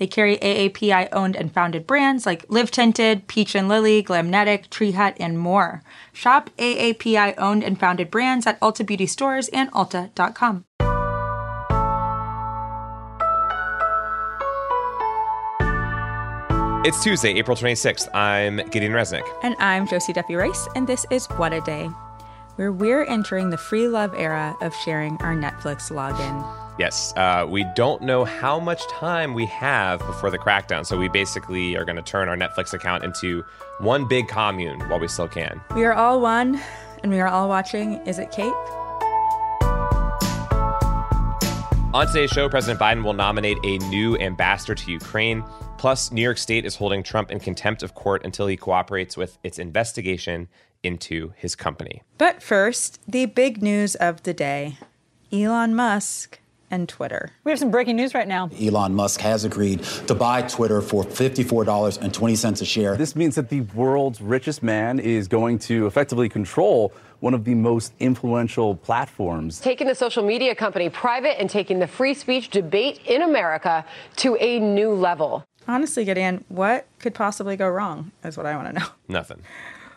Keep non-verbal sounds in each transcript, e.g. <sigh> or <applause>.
They carry AAPI owned and founded brands like Live Tinted, Peach and Lily, Glamnetic, Tree Hut, and more. Shop AAPI owned and founded brands at Ulta Beauty stores and Ulta.com. It's Tuesday, April 26th. I'm Gideon Resnick. And I'm Josie Duffy Rice, and this is What a Day, where we're entering the free love era of sharing our Netflix login. Yes, uh, we don't know how much time we have before the crackdown, so we basically are going to turn our Netflix account into one big commune while we still can. We are all one, and we are all watching Is It Cake? On today's show, President Biden will nominate a new ambassador to Ukraine. Plus, New York State is holding Trump in contempt of court until he cooperates with its investigation into his company. But first, the big news of the day Elon Musk and Twitter. We have some breaking news right now. Elon Musk has agreed to buy Twitter for $54.20 a share. This means that the world's richest man is going to effectively control one of the most influential platforms. Taking the social media company private and taking the free speech debate in America to a new level. Honestly, Gideon, what could possibly go wrong is what I want to know. Nothing.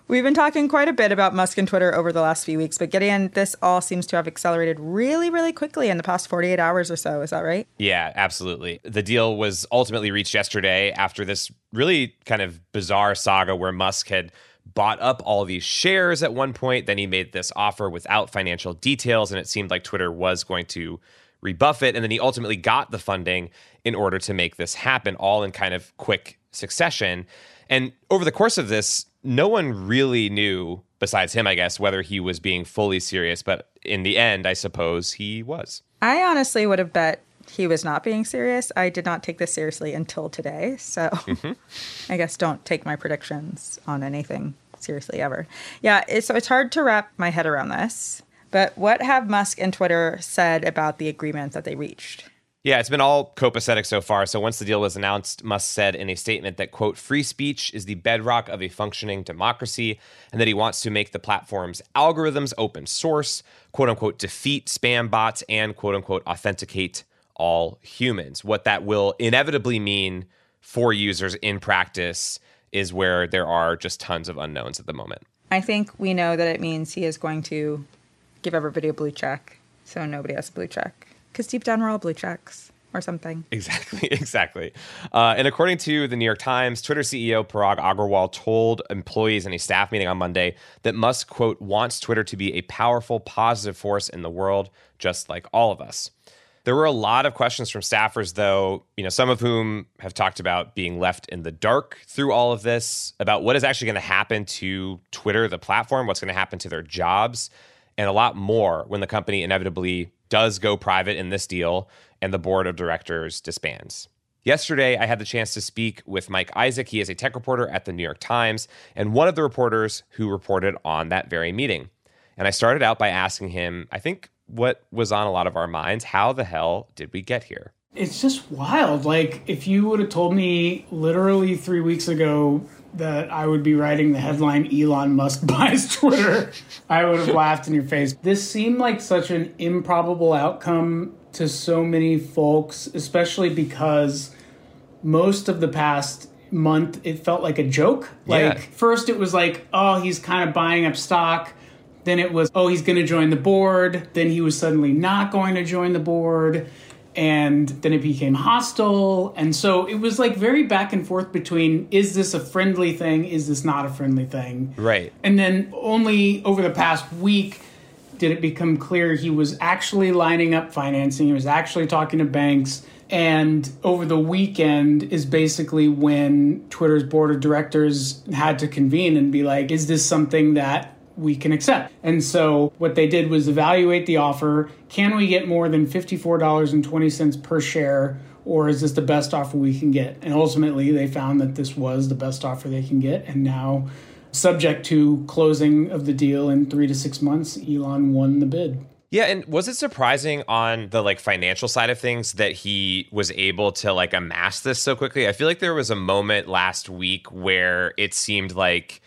We've been talking quite a bit about Musk and Twitter over the last few weeks, but Gideon, this all seems to have accelerated really, really quickly in the past 48 hours or so. Is that right? Yeah, absolutely. The deal was ultimately reached yesterday after this really kind of bizarre saga where Musk had bought up all these shares at one point. Then he made this offer without financial details, and it seemed like Twitter was going to rebuff it. And then he ultimately got the funding in order to make this happen, all in kind of quick succession. And over the course of this, no one really knew, besides him, I guess, whether he was being fully serious. But in the end, I suppose he was. I honestly would have bet he was not being serious. I did not take this seriously until today. So mm-hmm. <laughs> I guess don't take my predictions on anything seriously ever. Yeah, it's, so it's hard to wrap my head around this. But what have Musk and Twitter said about the agreement that they reached? Yeah, it's been all copacetic so far. So once the deal was announced, Musk said in a statement that, quote, free speech is the bedrock of a functioning democracy, and that he wants to make the platform's algorithms open source, quote unquote, defeat spam bots, and quote unquote, authenticate all humans. What that will inevitably mean for users in practice is where there are just tons of unknowns at the moment. I think we know that it means he is going to give everybody a blue check, so nobody has a blue check because deep down we're all blue checks or something. Exactly, <laughs> exactly. Uh, and according to the New York Times, Twitter CEO Parag Agrawal told employees in a staff meeting on Monday that Musk, quote, wants Twitter to be a powerful, positive force in the world, just like all of us. There were a lot of questions from staffers, though, you know, some of whom have talked about being left in the dark through all of this, about what is actually going to happen to Twitter, the platform, what's going to happen to their jobs, and a lot more when the company inevitably does go private in this deal and the board of directors disbands. Yesterday, I had the chance to speak with Mike Isaac. He is a tech reporter at the New York Times and one of the reporters who reported on that very meeting. And I started out by asking him, I think, what was on a lot of our minds. How the hell did we get here? It's just wild. Like, if you would have told me literally three weeks ago that I would be writing the headline Elon Musk <laughs> buys Twitter, I would have laughed in your face. This seemed like such an improbable outcome to so many folks, especially because most of the past month it felt like a joke. Like, yeah. first it was like, oh, he's kind of buying up stock. Then it was, oh, he's going to join the board. Then he was suddenly not going to join the board and then it became hostile. And so it was like very back and forth between is this a friendly thing? Is this not a friendly thing? Right. And then only over the past week did it become clear he was actually lining up financing. He was actually talking to banks. And over the weekend is basically when twitter's board of directors had to convene and be like is this something that we can accept. And so what they did was evaluate the offer. Can we get more than $54.20 per share? Or is this the best offer we can get? And ultimately, they found that this was the best offer they can get. And now subject to closing of the deal in three to six months, Elon won the bid. Yeah, and was it surprising on the like financial side of things that he was able to like amass this so quickly? I feel like there was a moment last week where it seemed like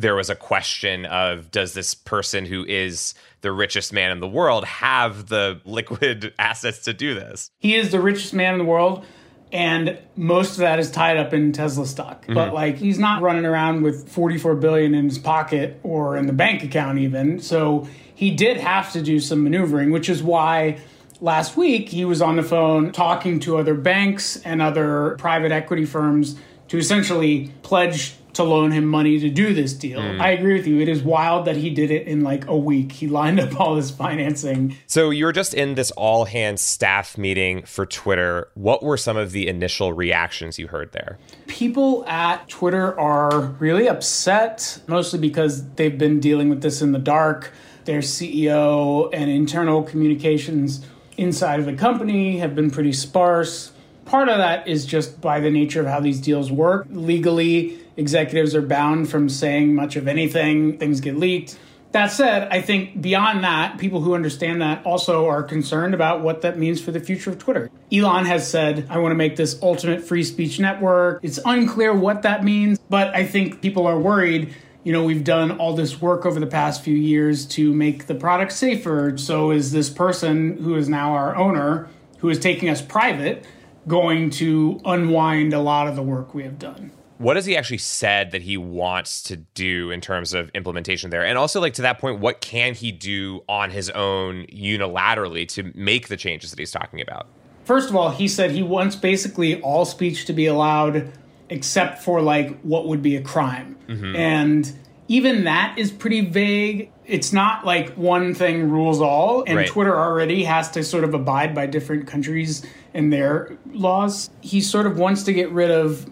there was a question of does this person who is the richest man in the world have the <laughs> liquid assets to do this? He is the richest man in the world and most of that is tied up in Tesla stock. Mm-hmm. But like he's not running around with 44 billion in his pocket or in the bank account even. So he did have to do some maneuvering, which is why last week he was on the phone talking to other banks and other private equity firms to essentially pledge to loan him money to do this deal. Mm. I agree with you. It is wild that he did it in like a week. He lined up all this financing. So you were just in this all hands staff meeting for Twitter. What were some of the initial reactions you heard there? People at Twitter are really upset, mostly because they've been dealing with this in the dark. Their CEO and internal communications inside of the company have been pretty sparse. Part of that is just by the nature of how these deals work. Legally, executives are bound from saying much of anything, things get leaked. That said, I think beyond that, people who understand that also are concerned about what that means for the future of Twitter. Elon has said, I want to make this ultimate free speech network. It's unclear what that means, but I think people are worried. You know, we've done all this work over the past few years to make the product safer. So is this person who is now our owner, who is taking us private, going to unwind a lot of the work we have done? What has he actually said that he wants to do in terms of implementation there? And also like to that point what can he do on his own unilaterally to make the changes that he's talking about? First of all he said he wants basically all speech to be allowed except for like what would be a crime. Mm-hmm. and even that is pretty vague. It's not like one thing rules all and right. twitter already has to sort of abide by different countries and their laws. He sort of wants to get rid of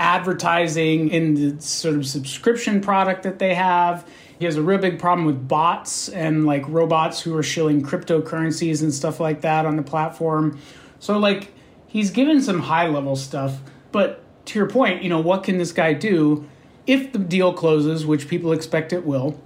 advertising in the sort of subscription product that they have. He has a real big problem with bots and like robots who are shilling cryptocurrencies and stuff like that on the platform. So like he's given some high level stuff, but to your point, you know, what can this guy do if the deal closes, which people expect it will?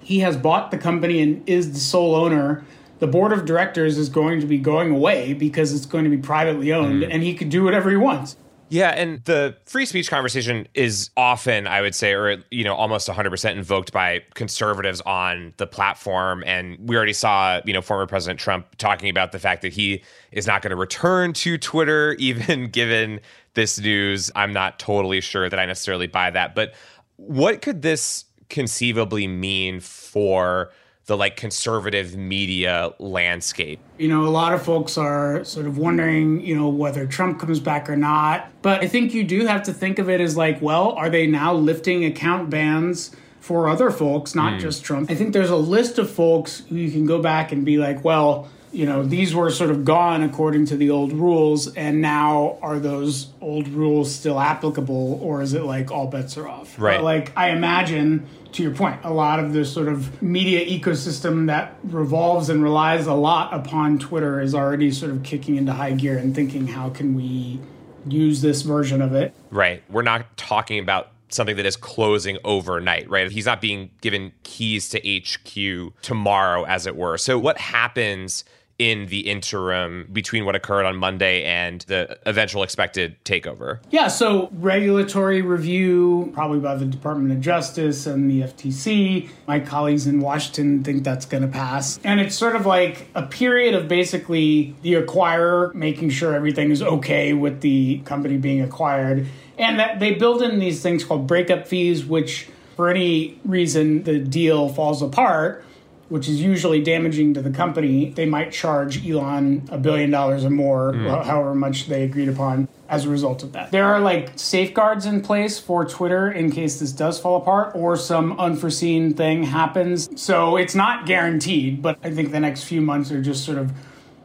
He has bought the company and is the sole owner. The board of directors is going to be going away because it's going to be privately owned mm. and he could do whatever he wants. Yeah, and the free speech conversation is often, I would say, or you know, almost 100% invoked by conservatives on the platform. And we already saw, you know, former President Trump talking about the fact that he is not going to return to Twitter, <laughs> even given this news. I'm not totally sure that I necessarily buy that. But what could this conceivably mean for? The like conservative media landscape. You know, a lot of folks are sort of wondering, you know, whether Trump comes back or not. But I think you do have to think of it as like, well, are they now lifting account bans for other folks, not mm. just Trump? I think there's a list of folks who you can go back and be like, well, you know, these were sort of gone according to the old rules, and now are those old rules still applicable, or is it like all bets are off? Right. But like, I imagine to your point, a lot of the sort of media ecosystem that revolves and relies a lot upon Twitter is already sort of kicking into high gear and thinking, how can we use this version of it? Right. We're not talking about something that is closing overnight, right? He's not being given keys to HQ tomorrow, as it were. So, what happens in the interim between what occurred on Monday and the eventual expected takeover? Yeah, so regulatory review, probably by the Department of Justice and the FTC. My colleagues in Washington think that's going to pass. And it's sort of like a period of basically the acquirer making sure everything is okay with the company being acquired. And that they build in these things called breakup fees, which for any reason the deal falls apart which is usually damaging to the company, they might charge Elon a billion dollars or more, mm. however much they agreed upon as a result of that. There are like safeguards in place for Twitter in case this does fall apart or some unforeseen thing happens. So it's not guaranteed, but I think the next few months are just sort of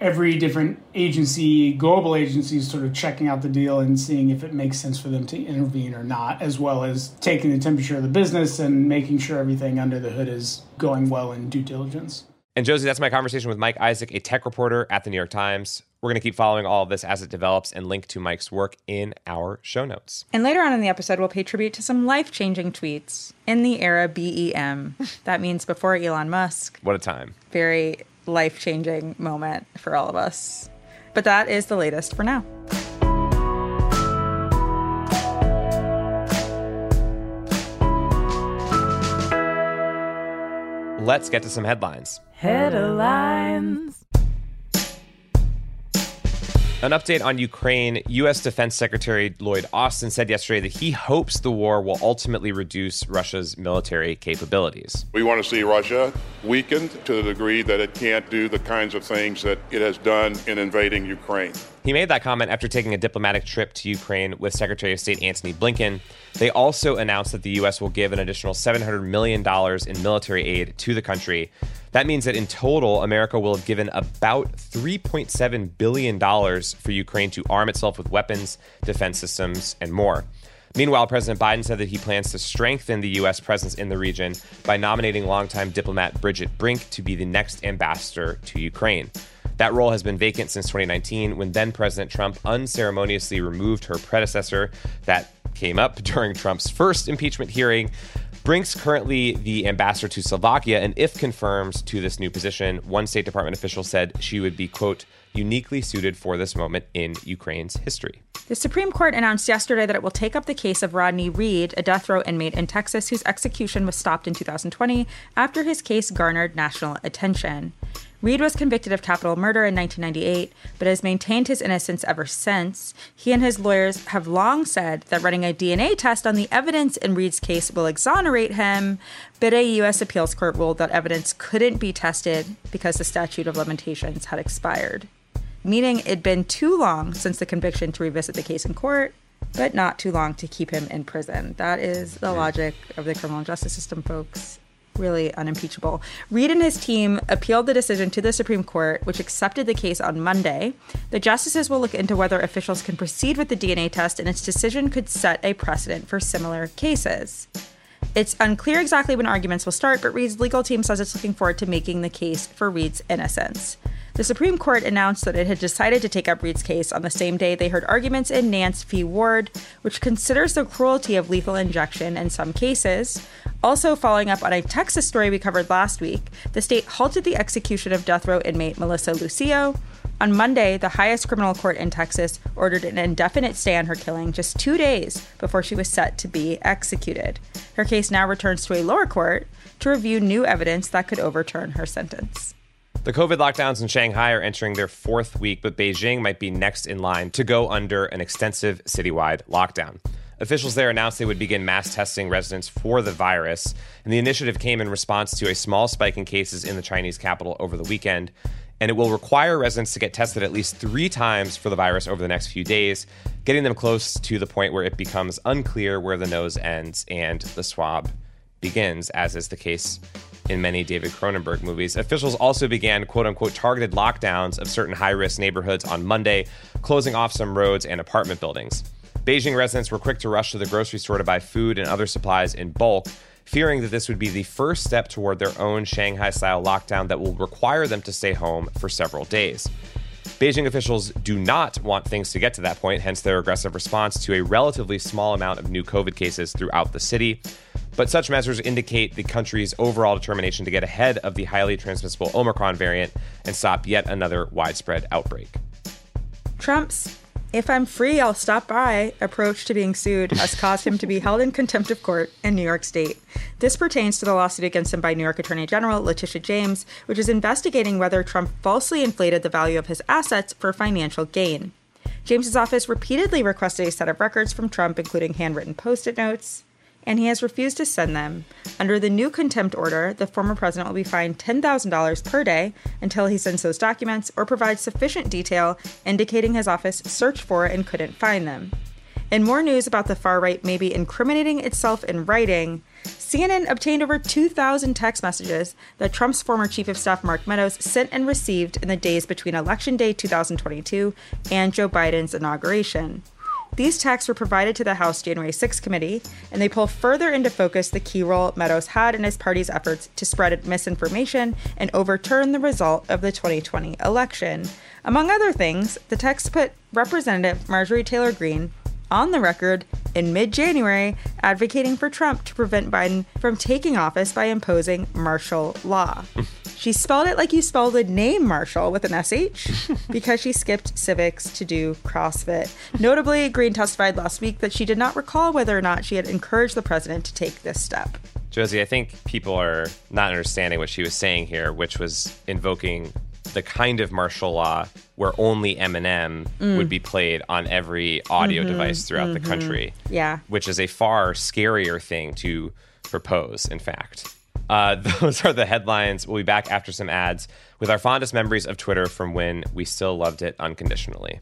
every different agency, global agencies, sort of checking out the deal and seeing if it makes sense for them to intervene or not, as well as taking the temperature of the business and making sure everything under the hood is going well in due diligence. And Josie, that's my conversation with Mike Isaac, a tech reporter at the New York Times. We're going to keep following all of this as it develops and link to Mike's work in our show notes. And later on in the episode, we'll pay tribute to some life changing tweets in the era BEM. <laughs> that means before Elon Musk. What a time. Very life changing moment for all of us. But that is the latest for now. Let's get to some headlines. Headlines. An update on Ukraine. U.S. Defense Secretary Lloyd Austin said yesterday that he hopes the war will ultimately reduce Russia's military capabilities. We want to see Russia weakened to the degree that it can't do the kinds of things that it has done in invading Ukraine. He made that comment after taking a diplomatic trip to Ukraine with Secretary of State Antony Blinken. They also announced that the U.S. will give an additional $700 million in military aid to the country. That means that in total, America will have given about $3.7 billion for Ukraine to arm itself with weapons, defense systems, and more. Meanwhile, President Biden said that he plans to strengthen the U.S. presence in the region by nominating longtime diplomat Bridget Brink to be the next ambassador to Ukraine. That role has been vacant since 2019 when then President Trump unceremoniously removed her predecessor. That came up <laughs> during Trump's first impeachment hearing. Brink's currently the ambassador to Slovakia, and if confirmed to this new position, one State Department official said she would be, quote, uniquely suited for this moment in Ukraine's history. The Supreme Court announced yesterday that it will take up the case of Rodney Reed, a death row inmate in Texas whose execution was stopped in 2020 after his case garnered national attention. Reed was convicted of capital murder in 1998, but has maintained his innocence ever since. He and his lawyers have long said that running a DNA test on the evidence in Reed's case will exonerate him, but a U.S. appeals court ruled that evidence couldn't be tested because the statute of limitations had expired. Meaning it'd been too long since the conviction to revisit the case in court, but not too long to keep him in prison. That is the logic of the criminal justice system, folks really unimpeachable. Reed and his team appealed the decision to the Supreme Court, which accepted the case on Monday. The justices will look into whether officials can proceed with the DNA test, and its decision could set a precedent for similar cases. It's unclear exactly when arguments will start, but Reed's legal team says it's looking forward to making the case for Reed's innocence. The Supreme Court announced that it had decided to take up Reed's case on the same day they heard arguments in Nance v. Ward, which considers the cruelty of lethal injection in some cases. Also, following up on a Texas story we covered last week, the state halted the execution of death row inmate Melissa Lucio. On Monday, the highest criminal court in Texas ordered an indefinite stay on her killing just two days before she was set to be executed. Her case now returns to a lower court to review new evidence that could overturn her sentence. The COVID lockdowns in Shanghai are entering their fourth week, but Beijing might be next in line to go under an extensive citywide lockdown. Officials there announced they would begin mass testing residents for the virus, and the initiative came in response to a small spike in cases in the Chinese capital over the weekend. And it will require residents to get tested at least three times for the virus over the next few days, getting them close to the point where it becomes unclear where the nose ends and the swab begins, as is the case in many David Cronenberg movies. Officials also began quote unquote targeted lockdowns of certain high risk neighborhoods on Monday, closing off some roads and apartment buildings. Beijing residents were quick to rush to the grocery store to buy food and other supplies in bulk, fearing that this would be the first step toward their own Shanghai style lockdown that will require them to stay home for several days. Beijing officials do not want things to get to that point, hence their aggressive response to a relatively small amount of new COVID cases throughout the city. But such measures indicate the country's overall determination to get ahead of the highly transmissible Omicron variant and stop yet another widespread outbreak. Trump's if I'm free, I'll stop by approach to being sued has caused him to be held in contempt of court in New York State. This pertains to the lawsuit against him by New York Attorney General Letitia James, which is investigating whether Trump falsely inflated the value of his assets for financial gain. James's office repeatedly requested a set of records from Trump, including handwritten post it notes, and he has refused to send them. Under the new contempt order, the former president will be fined $10,000 per day until he sends those documents or provides sufficient detail indicating his office searched for and couldn't find them. In more news about the far right maybe incriminating itself in writing, CNN obtained over 2,000 text messages that Trump's former chief of staff Mark Meadows sent and received in the days between Election Day 2022 and Joe Biden's inauguration. These texts were provided to the House January 6 committee, and they pull further into focus the key role Meadows had in his party's efforts to spread misinformation and overturn the result of the 2020 election. Among other things, the texts put Representative Marjorie Taylor Greene on the record in mid January advocating for Trump to prevent Biden from taking office by imposing martial law. <laughs> She spelled it like you spelled the name Marshall with an SH <laughs> because she skipped civics to do CrossFit. Notably, Greene testified last week that she did not recall whether or not she had encouraged the president to take this step. Josie, I think people are not understanding what she was saying here, which was invoking the kind of martial law where only Eminem Mm. would be played on every audio Mhm, device throughout the mhm. country. Yeah. Which is a far scarier thing to propose, in fact. Uh, <laughs> those are the headlines. We'll be back after some ads with our fondest memories of Twitter from when we still loved it unconditionally.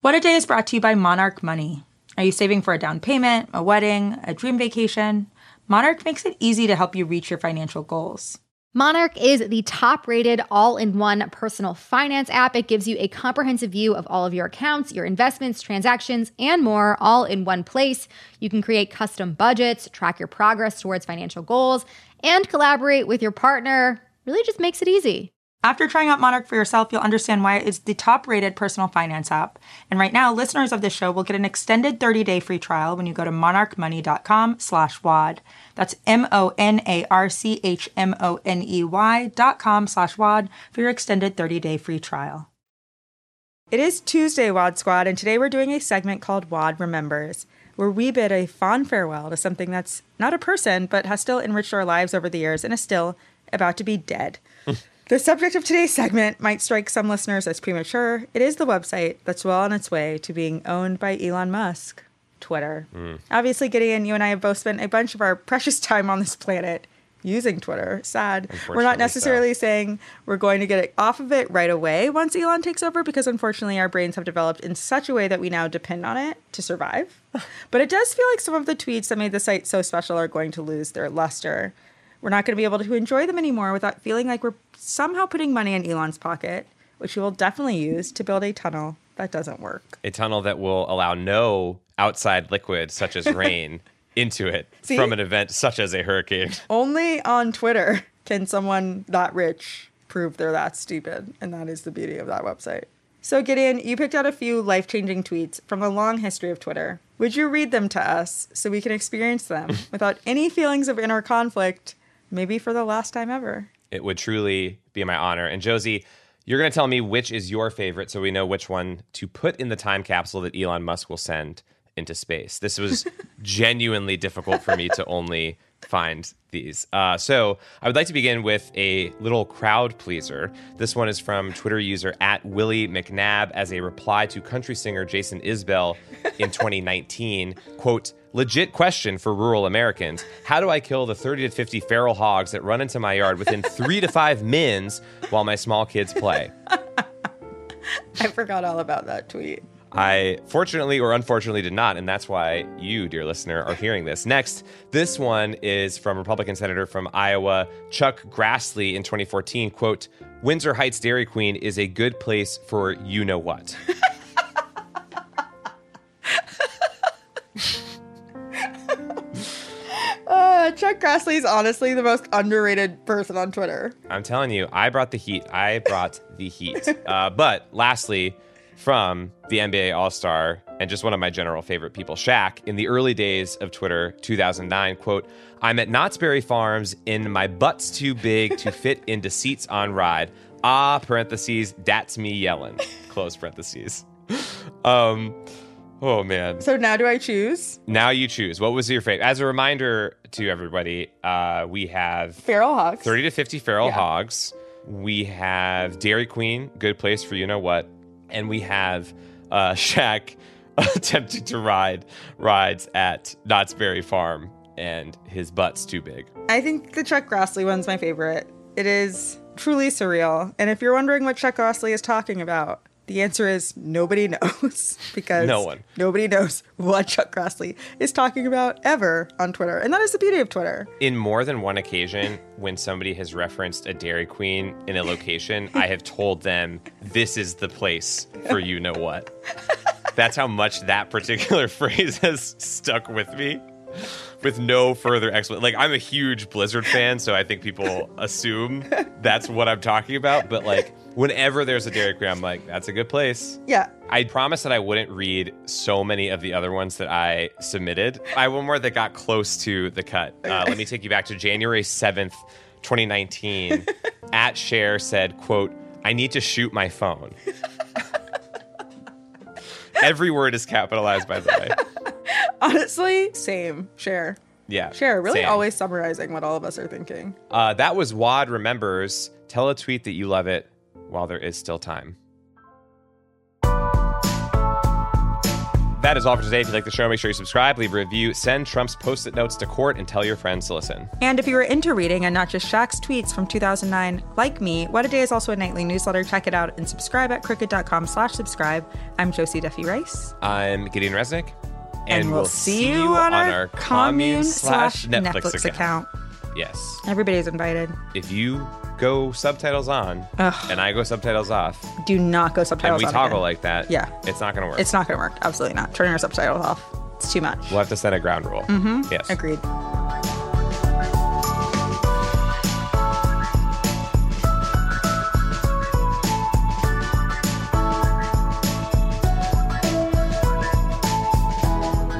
What a Day is brought to you by Monarch Money. Are you saving for a down payment, a wedding, a dream vacation? Monarch makes it easy to help you reach your financial goals. Monarch is the top rated all in one personal finance app. It gives you a comprehensive view of all of your accounts, your investments, transactions, and more, all in one place. You can create custom budgets, track your progress towards financial goals, and collaborate with your partner. Really just makes it easy. After trying out Monarch for yourself, you'll understand why it's the top rated personal finance app. And right now, listeners of this show will get an extended 30 day free trial when you go to monarchmoney.com slash WAD. That's M O N A R C H M O N E Y dot com slash WAD for your extended 30 day free trial. It is Tuesday, WAD Squad, and today we're doing a segment called WAD Remembers, where we bid a fond farewell to something that's not a person, but has still enriched our lives over the years and is still about to be dead. <laughs> The subject of today's segment might strike some listeners as premature. It is the website that's well on its way to being owned by Elon Musk, Twitter. Hmm. Obviously, Gideon, you and I have both spent a bunch of our precious time on this planet using Twitter. Sad. We're not necessarily saying we're going to get it off of it right away once Elon takes over because unfortunately our brains have developed in such a way that we now depend on it to survive. <laughs> but it does feel like some of the tweets that made the site so special are going to lose their luster. We're not going to be able to enjoy them anymore without feeling like we're somehow putting money in Elon's pocket, which we will definitely use to build a tunnel that doesn't work. A tunnel that will allow no outside liquid, such as <laughs> rain, into it See? from an event such as a hurricane. Only on Twitter can someone that rich prove they're that stupid, and that is the beauty of that website. So, Gideon, you picked out a few life changing tweets from the long history of Twitter. Would you read them to us so we can experience them <laughs> without any feelings of inner conflict, maybe for the last time ever? It would truly be my honor. And Josie, you're going to tell me which is your favorite so we know which one to put in the time capsule that Elon Musk will send into space. This was <laughs> genuinely difficult for me to only find these. Uh, so I would like to begin with a little crowd pleaser. This one is from Twitter user at Willie McNabb as a reply to country singer Jason Isbell in <laughs> 2019. Quote, legit question for rural Americans. How do I kill the 30 to 50 feral hogs that run into my yard within <laughs> three to five mins while my small kids play? <laughs> I forgot all about that tweet. I fortunately or unfortunately did not, and that's why you, dear listener, are hearing this. Next, this one is from Republican Senator from Iowa, Chuck Grassley in 2014. Quote, Windsor Heights Dairy Queen is a good place for you know what. <laughs> Chuck Grassley is honestly the most underrated person on Twitter. I'm telling you, I brought the heat. I brought the heat. <laughs> Uh, but lastly, from the NBA All Star and just one of my general favorite people, Shaq, in the early days of Twitter, 2009, quote, I'm at Knott's Berry Farms in my butt's too big to <laughs> fit into seats on ride. Ah, parentheses, that's me yelling, <laughs> close parentheses. Um, oh man. So now do I choose? Now you choose. What was your favorite? As a reminder to everybody, uh, we have Feral Hogs. 30 to 50 feral Yeah. hogs. We have Dairy Queen, good place for you know what. And we have uh, <laughs> Shaq attempting to ride rides at Knott's Berry Farm, and his butt's too big. I think the Chuck Grassley one's my favorite. It is truly surreal. And if you're wondering what Chuck Grassley is talking about, the answer is nobody <laughs> knows because No one. nobody knows what Chuck Grassley is talking about ever on Twitter. And that is the beauty of Twitter. In more than one occasion, when somebody has referenced a Dairy Queen in a location, I have told them this is the place for you know what. That's how much that particular <laughs> phrase has stuck with me with no further explanation. Like, I'm a huge Blizzard fan, so I think people <laughs> assume that's what I'm talking about. But, like, whenever there's a Dairy Queen, I'm like, that's a good place. Yeah. I promised that I wouldn't read so many of the other ones that I submitted. I have one more that got close to the cut. Uh, let me take you back to January 7th, 2019. <laughs> At Cher said, quote, I need to shoot my phone. <laughs> Every word is capitalized, by the way. <laughs> Honestly, same. Cher. Yeah. Cher. Really same. always summarizing what all of us are thinking. Uh, that was Wad Remembers. Tell a tweet that you love it while there is still time. That is all for today. If you like the show, make sure you subscribe, leave a review, send Trump's post it notes to court, and tell your friends to listen. And if you are into reading and not just Shaq's tweets from 2009, like me, What a Day is also a nightly newsletter. Check it out and subscribe at crooked.com slash subscribe. I'm Josie Duffy Rice. I'm Gideon Resnick. And, we'll, see you on, our, commune slash Netflix, account. Yes. Everybody's invited. If you go subtitles on Ugh. and I go subtitles off, Do not go subtitles. and we toggle again. like that, Yeah. it's not going to work. It's not going to work. Absolutely not. Turn your subtitles off. It's too much. we'll have to set a ground rule. Mm-hmm. Yes. Agreed.